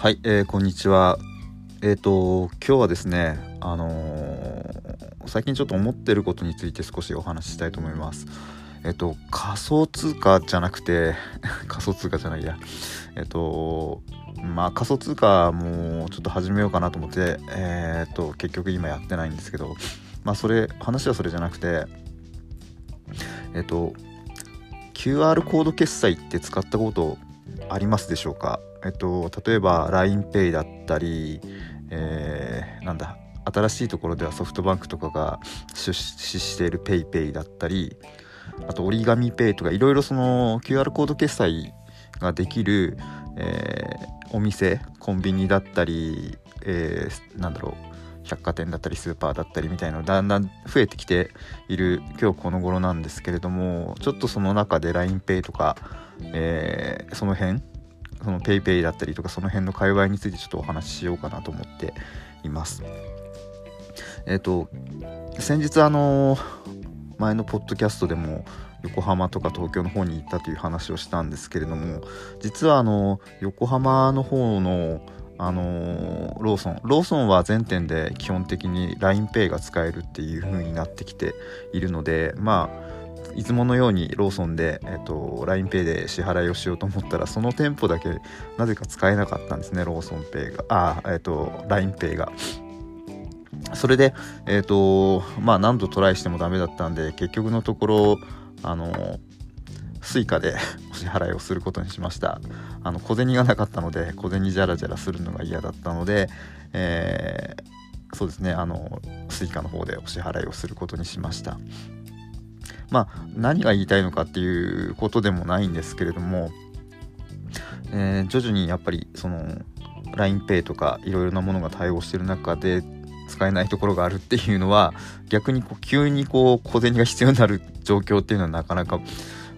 はい、えー、こんにちは。えっ、ー、と、今日はですね、あのー、最近ちょっと思ってることについて少しお話ししたいと思います。えっ、と、仮想通貨じゃなくて、仮想通貨じゃないや、えっ、と、まあ仮想通貨もちょっと始めようかなと思って、えっ、と、結局今やってないんですけど、まあそれ、話はそれじゃなくて、えっ、と、QR コード決済って使ったことありますでしょうか？えっと、例えば LINEPay だったり、えー、なんだ新しいところではソフトバンクとかが出資している PayPay だったりあと折り紙 Pay とかいろいろその QR コード決済ができる、えー、お店コンビニだったり、えー、なんだろう百貨店だったりスーパーだったりみたいなのだんだん増えてきている今日この頃なんですけれどもちょっとその中で LINEPay とか、えー、その辺その PayPay だったりとかその辺の界隈についてちょっとお話ししようかなと思っています。えっ、ー、と先日あの前のポッドキャストでも横浜とか東京の方に行ったという話をしたんですけれども実はあの横浜の方のあのローソンローソンは全店で基本的に LINEPay が使えるっていう風になってきているのでまあいつものようにローソンで、えっと、LINEPay で支払いをしようと思ったらその店舗だけなぜか使えなかったんですねローソンペイが。あえっと LINEPay が。それでえっとまあ何度トライしてもダメだったんで結局のところあの Suica でお 支払いをすることにしました。あの小銭がなかったので小銭じゃらじゃらするのが嫌だったので、えー、そうですねあの Suica の方でお支払いをすることにしました。まあ何が言いたいのかっていうことでもないんですけれども、えー、徐々にやっぱりその LINEPay とかいろいろなものが対応してる中で使えないところがあるっていうのは逆にこう急にこう小銭が必要になる状況っていうのはなかなか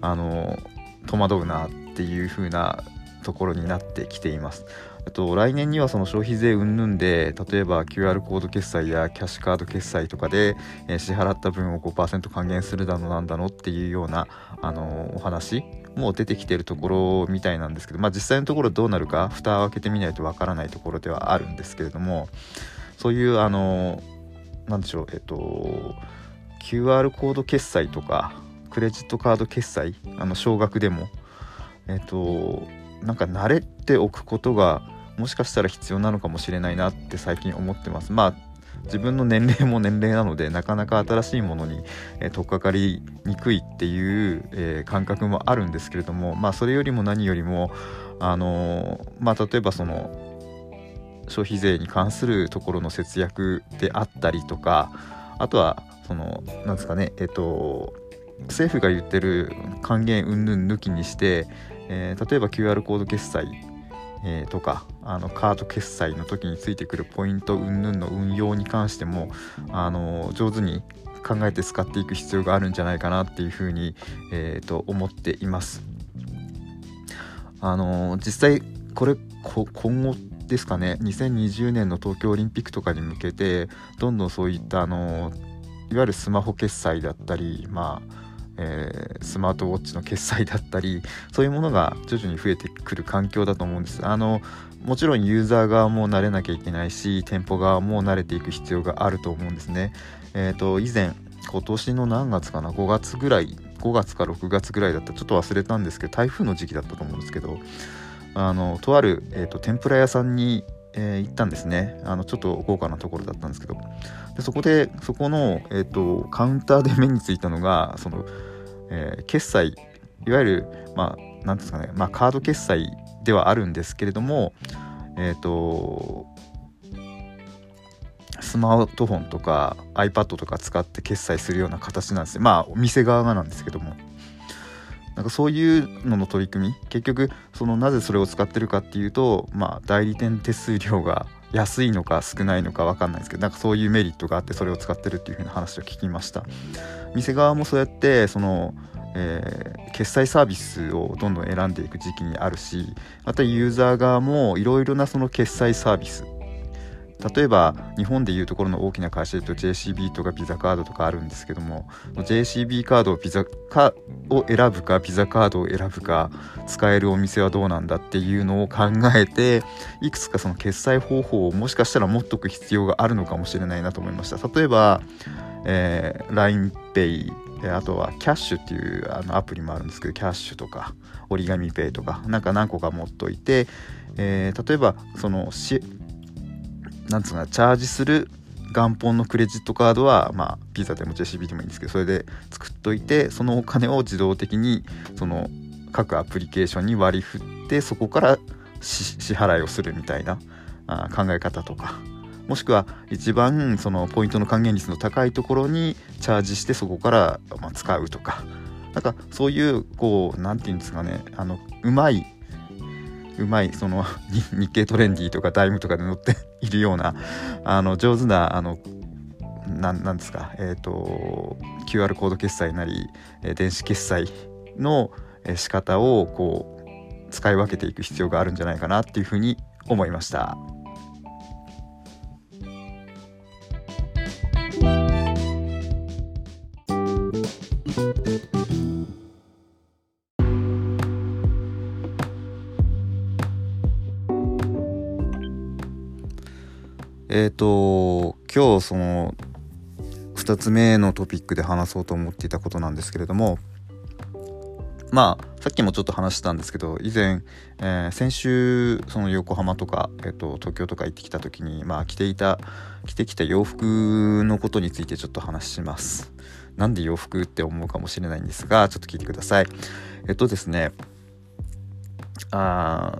あの戸惑うなっていう風なところになってきています。と来年にはその消費税云々で例えば QR コード決済やキャッシュカード決済とかで、えー、支払った分を5%還元するだのなんだのっていうような、あのー、お話も出てきてるところみたいなんですけど、まあ、実際のところどうなるか蓋を開けてみないとわからないところではあるんですけれどもそういうあのー、でしょうえっと QR コード決済とかクレジットカード決済少額でもえっとなんか慣れておくことがもしかしたら必要なのかもしれないなって最近思ってます。まあ自分の年齢も年齢なのでなかなか新しいものに、えー、取っかかりにくいっていう、えー、感覚もあるんですけれどもまあそれよりも何よりもあのー、まあ例えばその消費税に関するところの節約であったりとかあとはそのなんですかねえっ、と政府が言ってる還元云々抜きにして、えー、例えば QR コード決済えー、とかあのカード決済の時についてくるポイント云々の運用に関してもあの上手に考えて使っていく必要があるんじゃないかなっていうふうに、えー、と思っています。あの実際これ今後ですかね2020年の東京オリンピックとかに向けてどんどんそういったあのいわゆるスマホ決済だったりまあえー、スマートウォッチの決済だったりそういうものが徐々に増えてくる環境だと思うんですあのもちろんユーザー側も慣れなきゃいけないし店舗側も慣れていく必要があると思うんですね。えっ、ー、と以前今年の何月かな5月ぐらい5月か6月ぐらいだったちょっと忘れたんですけど台風の時期だったと思うんですけどあのとある、えーと、天ぷら屋さんに、えー、行ったんですね。あのちょっと豪華なところだったんですけど。でそこでそこの、えーとカウンターで目についたのがそのえー、決済いわゆるまあ何ですかね、まあ、カード決済ではあるんですけれどもえっ、ー、とスマートフォンとか iPad とか使って決済するような形なんですよ。まあお店側がなんですけども。なんかそういうのの取り組み結局そのなぜそれを使ってるかっていうとまあ代理店手数料が安いのか少ないのか分かんないですけどなんかそういうメリットがあってそれを使ってるっていう風な話を聞きました。店側もそうやってその、えー、決済サービスをどんどん選んでいく時期にあるしまたユーザー側もいろいろなその決済サービス。例えば日本でいうところの大きな会社で言うと JCB とかビザカードとかあるんですけども JCB カードをビザカを選ぶかビザカードを選ぶか使えるお店はどうなんだっていうのを考えていくつかその決済方法をもしかしたら持っとく必要があるのかもしれないなと思いました。例えば、えー、LINEPay えあとはキャッシュっていうあのアプリもあるんですけどキャッシュとか折り紙ペイとかなんか何個か持っといて、えー、例えばそのしなんつうかチャージする元本のクレジットカードは、まあ、ピザでも JCB でもいいんですけどそれで作っといてそのお金を自動的にその各アプリケーションに割り振ってそこから支払いをするみたいなあ考え方とか。もしくは一番そのポイントの還元率の高いところにチャージしてそこからま使うとか。なんかそういうこう何て言うんですかね。あのうまいうまいその 日経トレンディとかダイムとかで載って いるようなあの上手なあのなんですか。え、ー、と QR コード決済なり、電子決済の仕方をこう使い分けていく必要があるんじゃないかなっていうふうに思いました。と今日その2つ目のトピックで話そうと思っていたことなんですけれどもまあさっきもちょっと話したんですけど以前、えー、先週その横浜とか、えーと、東京とか行ってきた時に、まあ、着ていた着てきた洋服のことについてちょっと話します。なんで洋服って思うかもしれないんですがちょっと聞いてください。えっとですねあ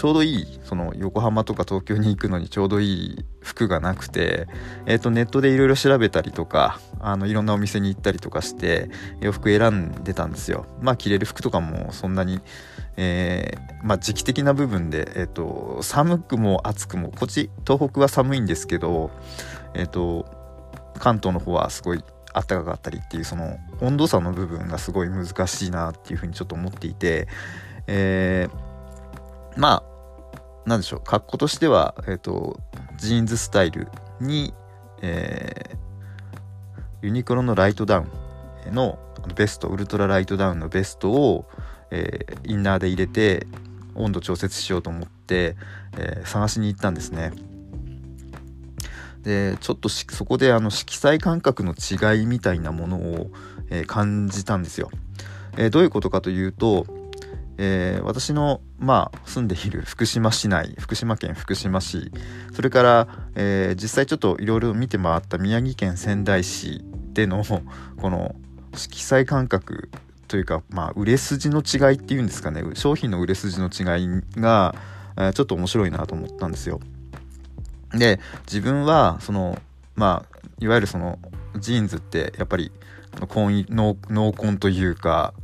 ちょうどいいその横浜とか東京に行くのにちょうどいい服がなくて、えー、とネットでいろいろ調べたりとかあのいろんなお店に行ったりとかして洋服選んでたんですよ。まあ着れる服とかもそんなに、えー、まあ、時期的な部分で、えーと、寒くも暑くもこっち東北は寒いんですけど、えーと、関東の方はすごい暖かかったりっていうその温度差の部分がすごい難しいなっていうふうにちょっと思っていて、えーまあ、なんでしょう、格好としては、えっ、ー、と、ジーンズスタイルに、えー、ユニクロのライトダウンのベスト、ウルトラライトダウンのベストを、えー、インナーで入れて、温度調節しようと思って、えー、探しに行ったんですね。でちょっとそこであの色彩感覚の違いみたいなものを、えー、感じたんですよ。えー、どういうことかというとえー、私の、まあ、住んでいる福島市内福島県福島市それから、えー、実際ちょっといろいろ見て回った宮城県仙台市でのこの色彩感覚というか、まあ、売れ筋の違いっていうんですかね商品の売れ筋の違いが、えー、ちょっと面白いなと思ったんですよ。で自分はそのまあいわゆるそのジーンズってやっぱり紺濃紺というか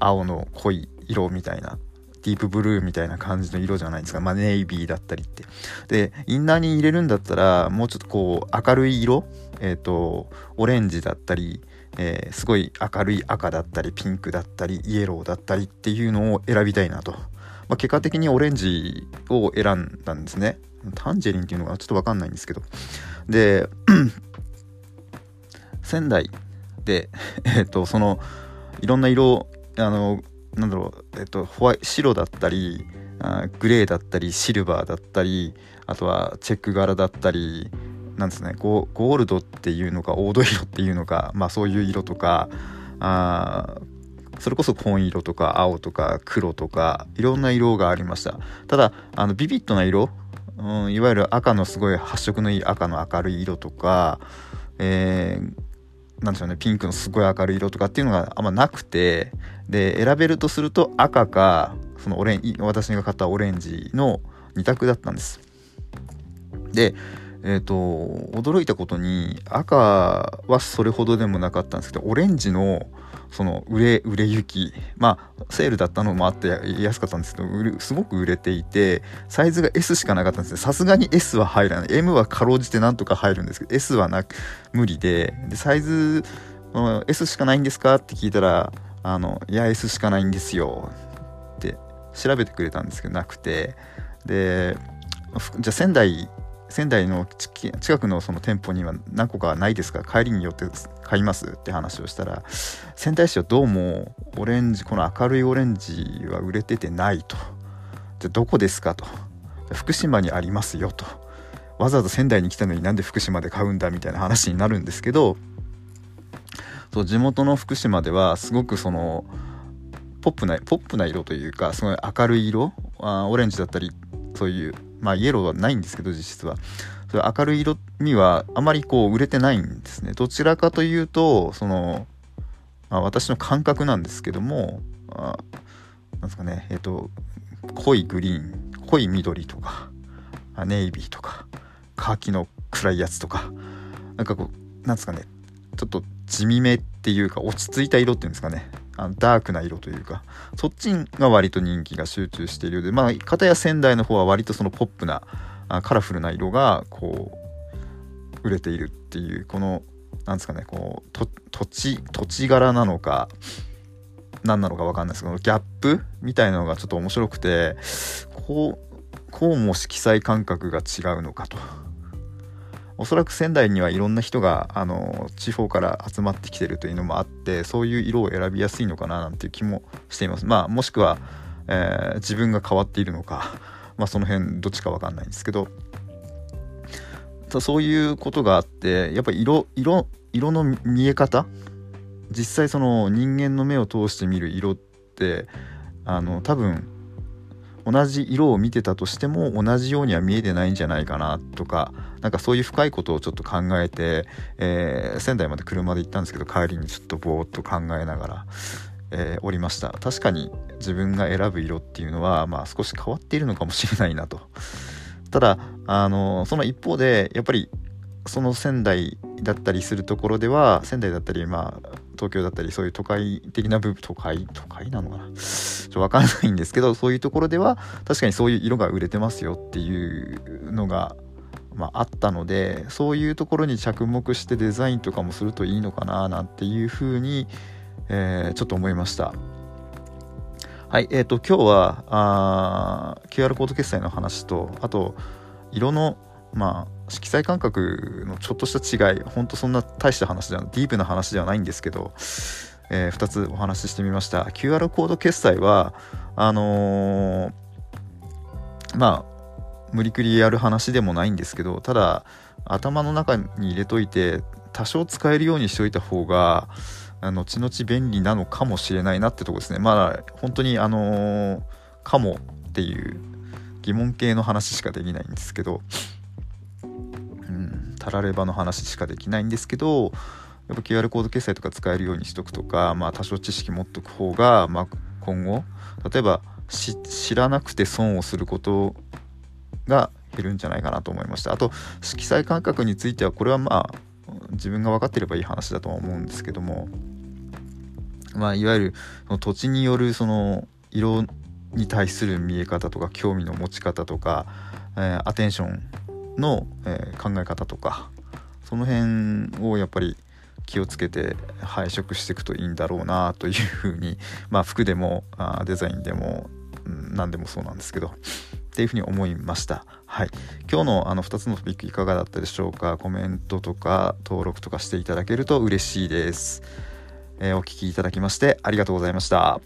青の濃い色みたいなディープブルーみたいな感じの色じゃないですか。まあ、ネイビーだったりって。で、インナーに入れるんだったら、もうちょっとこう、明るい色えっ、ー、と、オレンジだったり、えー、すごい明るい赤だったり、ピンクだったり、イエローだったりっていうのを選びたいなと。まあ、結果的にオレンジを選んだんですね。タンジェリンっていうのがちょっとわかんないんですけど。で、仙台で、えっ、ー、と、その、いろんな色あのなんだろう、えっと、ホワイ白だったりあグレーだったりシルバーだったりあとはチェック柄だったりなんですねゴールドっていうのか黄土色っていうのか、まあ、そういう色とかあそれこそ紺色とか青とか黒とかいろんな色がありました。ただあのビビッドな色、うん、いわゆる赤のすごい発色のいい赤の明るい色とか、えー、なんでしょうねピンクのすごい明るい色とかっていうのがあんまなくてで選べるとすると赤かそのオレン私が買ったオレンジの2択だったんです。でえっ、ー、と驚いたことに赤はそれほどでもなかったんですけどオレンジのその売れ売れ行き。まあセールだったのもあって安かったんですけどすごく売れていてサイズが S しかなかったんですね。さすがに S は入らない。M はかろうじてなんとか入るんですけど S はなく無理で。でサイズ S しかないんですかって聞いたらあのいや S しかないんですよ。って調べてくれたんですけどなくて。でじゃあ仙台仙台の近くのその店舗には何個かないですか？帰りによって買います？って話をしたら仙台市はどうもオレンジこの明るいオレンジは売れててないと。じゃどこですかと。福島にありますよと。わざわざ仙台に来たのになんで福島で買うんだみたいな話になるんですけどそう地元の福島ではすごくそのポップなポップな色というかすごい明るい色あオレンジだったりそういうまあイエローはないんですけど実質は。それ明るい色にはあまりこう売れてないんですね。どちらかというとその、まあ、私の感覚なんですけどもあなんですかねえっ、ー、と濃いグリーン濃い緑とかネイビーとかカーキの暗いやつとかなんかこうなんですかねちょっと地味めっていうか落ち着いた色っていうんですかね。あのダークな色というかそっちが割と人気が集中しているようでまあ片や仙台の方は割とそのポップなあカラフルな色がこう売れているっていうこのなんですかねこう土地土地柄なのか何なのか分かんないですけどギャップみたいなのがちょっと面白くてこうこうも色彩感覚が違うのかと。おそらく仙台にはいろんな人があの地方から集まってきてるというのもあってそういう色を選びやすいのかななんていう気もしています。まあもしくは、えー、自分が変わっているのかまあその辺どっちか分かんないんですけど。そういうことがあってやっぱ色色色の見え方？実際その人間の目を通して見る色ってあの多分同じ色を見てたとしても同じようには見えてないんじゃないかなとかなんかそういう深いことをちょっと考えて、えー、仙台まで車で行ったんですけど帰りにちょっとぼーっと考えながら、えー、おりました。確かに自分が選ぶ色っていうのは、まあ、少し変わっているのかもしれないなと。ただあのその一方でやっぱりその仙台だったりするところでは仙台だったりまあ東京だったりそういう都会的な部分都会？都会なのかな？ちょっと分かんないんですけどそういうところでは確かにそういう色が売れてますよっていうのが、まあ、あったのでそういうところに着目してデザインとかもするといいのかななんていうふうに、えー、ちょっと思いました。はい、えっ、ー、と今日はあ QR コード決済の話とあと色のまあ色彩感覚のちょっとした違いほんとそんな大した話ではディープな話ではないんですけど、えー、2つお話ししてみました QR コード決済はあのー、まあ無理くりやる話でもないんですけどただ頭の中に入れといて多少使えるようにしておいた方が後々便利なのかもしれないなってとこですね。まあ本当にあのー、かもっていう疑問系の話しかできないんですけどうんたらればの話しかできないんですけどやっぱ QR コード決済とか使えるようにしとくとか、まあ、多少知識持っとく方が、まあ、今後例えば知らなくて損をすることが減るんじゃないかなと思いましたあと色彩感覚についてはこれはまあ自分が分かってればいい話だとは思うんですけどもまあいわゆるその土地によるその色に対する見え方とか興味の持ち方とか、えー、アテンションの、えー、考え方とかその辺をやっぱり気をつけて配色していくといいんだろうなというふうにまあ服でもあデザインでも、うん、何でもそうなんですけど。っていうふうに思いました。はい、今日のあの2つのトピックいかがだったでしょうか？コメントとか登録とかしていただけると嬉しいです。えー、お聴きいただきましてありがとうございました。